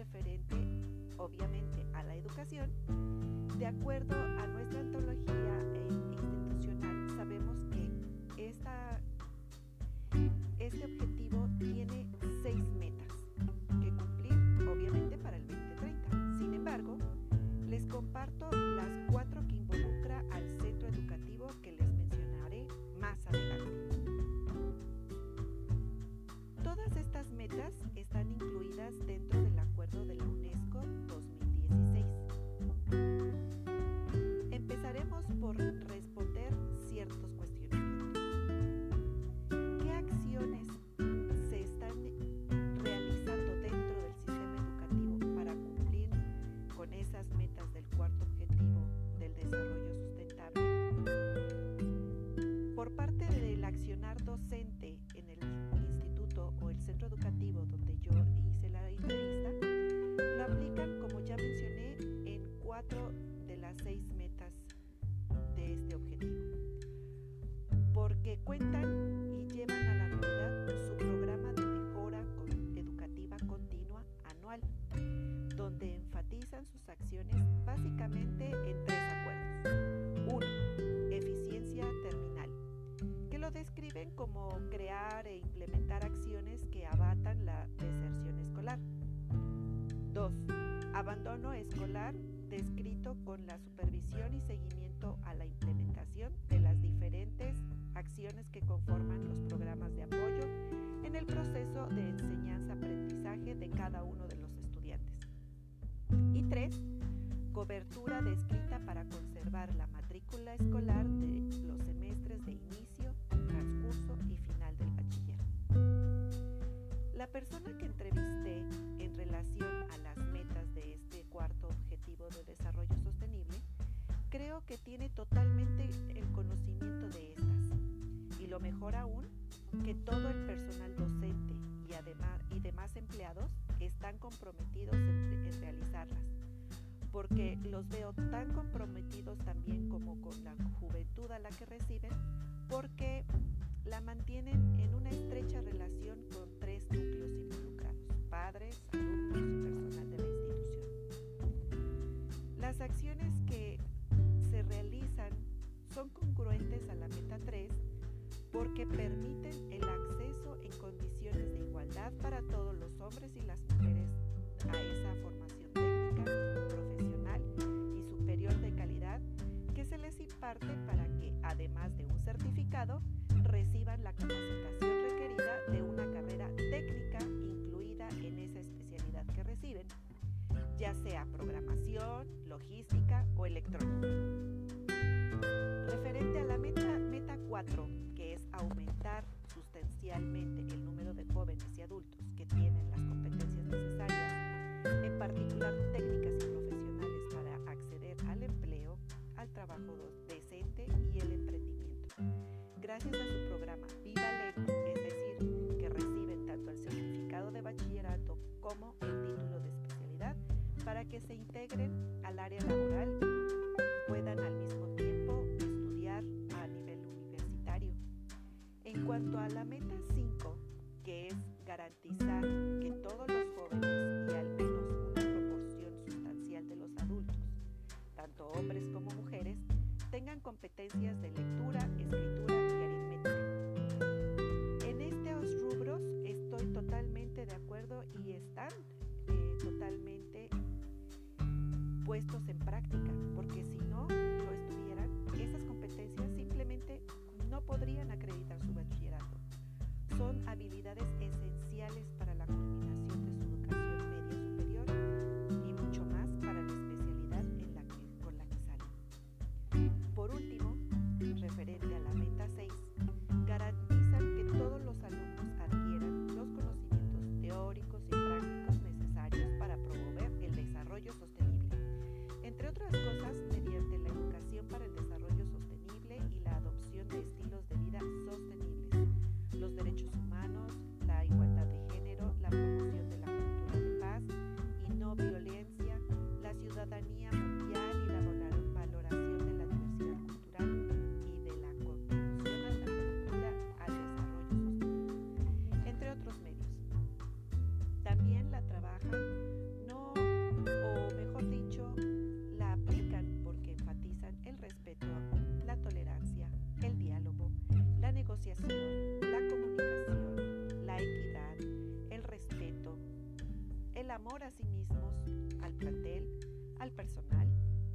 referente, obviamente, a la educación. De acuerdo a nuestra antología institucional, sabemos que esta, este objetivo centro educativo donde yo hice la entrevista, lo aplican, como ya mencioné, en cuatro de las seis metas de este objetivo. Porque cuentan y llevan a la realidad su programa de mejora educativa continua anual, donde enfatizan sus acciones básicamente en tres acuerdos. Uno, eficiencia terminal, que lo describen como crear e Abandono escolar descrito con la supervisión y seguimiento a la implementación de las diferentes acciones que conforman los programas de apoyo en el proceso de enseñanza-aprendizaje de cada uno de los estudiantes. Y 3. Cobertura descrita para conservar la matrícula escolar de los semestres de inicio, transcurso y final del bachiller. La persona que entrevisté en relación objetivo de desarrollo sostenible, creo que tiene totalmente el conocimiento de estas. Y lo mejor aún, que todo el personal docente y, además, y demás empleados están comprometidos en, en realizarlas porque los veo tan comprometidos también como con la juventud a la que reciben, porque la mantienen en una estrecha relación con tres núcleos involucrados, padres, porque permiten el acceso en condiciones de igualdad para todos los hombres y las mujeres a esa formación técnica, profesional y superior de calidad que se les imparte para que, además de un certificado, reciban la capacitación requerida de una carrera técnica incluida en esa especialidad que reciben, ya sea programación, logística o electrónica. Referente a la meta, meta 4, que es aumentar sustancialmente el número de jóvenes y adultos que tienen las competencias necesarias, en particular técnicas y profesionales para acceder al empleo, al trabajo decente y el emprendimiento. Gracias a su programa Viva Lego, es decir, que reciben tanto el certificado de bachillerato como el título de especialidad para que se integren al área laboral, puedan al mismo tiempo cuanto a la meta 5, que es garantizar que todos los jóvenes y al menos una proporción sustancial de los adultos, tanto hombres como mujeres, tengan competencias de lectura, escritura y aritmética. En estos rubros estoy totalmente de acuerdo y están eh, totalmente puestos en práctica, porque si no lo estuvieran, esas competencias simplemente no podrían acreditar su bachillerato. Habilidades esenciales la comunicación, la equidad, el respeto, el amor a sí mismos, al plantel, al personal,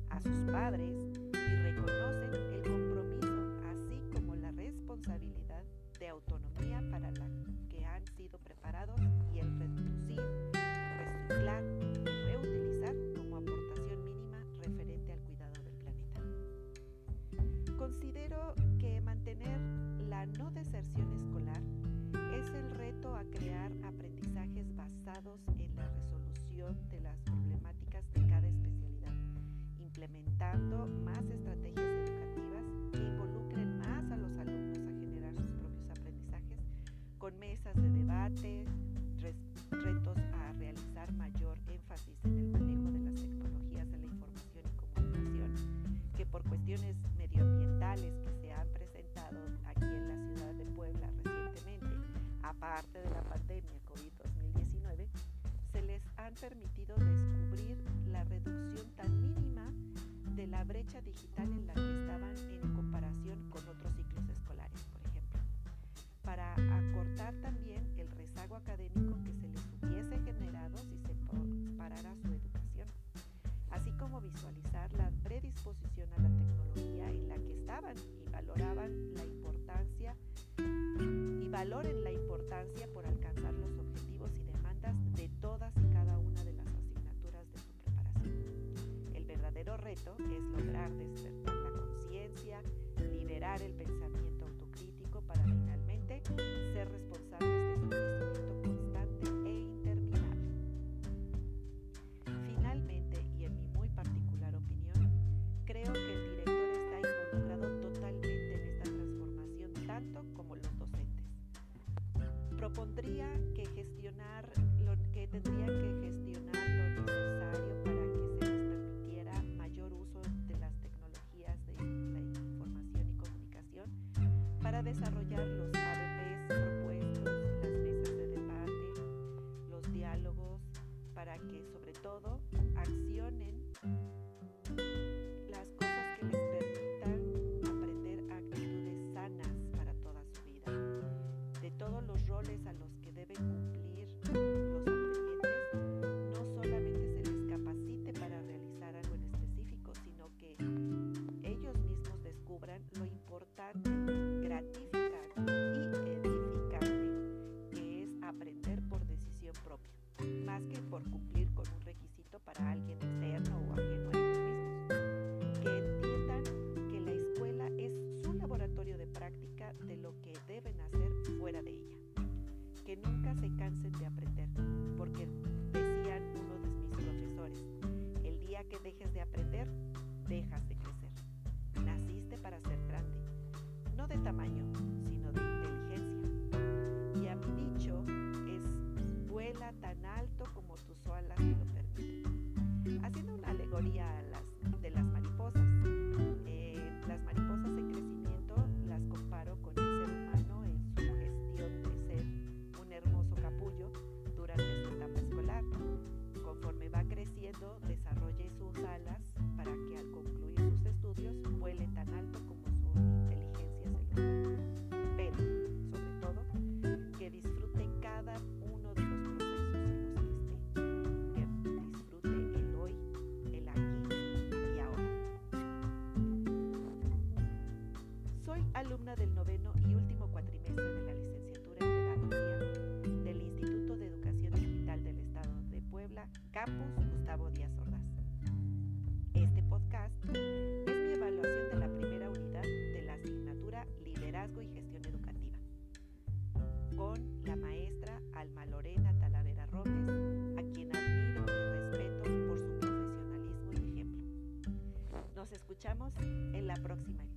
a sus padres y reconocen el implementando más estrategias educativas que involucren más a los alumnos a generar sus propios aprendizajes, con mesas de debate, retos a realizar mayor énfasis en el manejo de las tecnologías de la información y comunicación, que por cuestiones medioambientales que se han presentado aquí en la ciudad de Puebla recientemente, aparte de la pandemia COVID-2019, se les han permitido descubrir la reducción la brecha digital en la que estaban en comparación con otros ciclos escolares, por ejemplo, para acortar también el rezago académico que se les hubiese generado si se parara su educación, así como visualizar la predisposición a la tecnología en la que estaban y valoraban la importancia y valoren la importancia verdadero reto es lograr despertar la conciencia, liberar el pensamiento autocrítico para finalmente ser responsables de su crecimiento constante e interminable. Finalmente, y en mi muy particular opinión, creo que el director está involucrado totalmente en esta transformación tanto como los docentes. Propondría que gestionar lo que tendrían que todo cansen de aprender, porque decían uno de mis profesores, el día que dejes de aprender, dejas de crecer. Naciste para ser grande, no de tamaño, alumna del noveno y último cuatrimestre de la licenciatura en Pedagogía del Instituto de Educación Digital del Estado de Puebla, Campus Gustavo Díaz Ordaz. Este podcast es mi evaluación de la primera unidad de la asignatura Liderazgo y Gestión Educativa, con la maestra Alma Lorena Talavera Robles, a quien admiro y respeto por su profesionalismo y ejemplo. Nos escuchamos en la próxima. Adiós.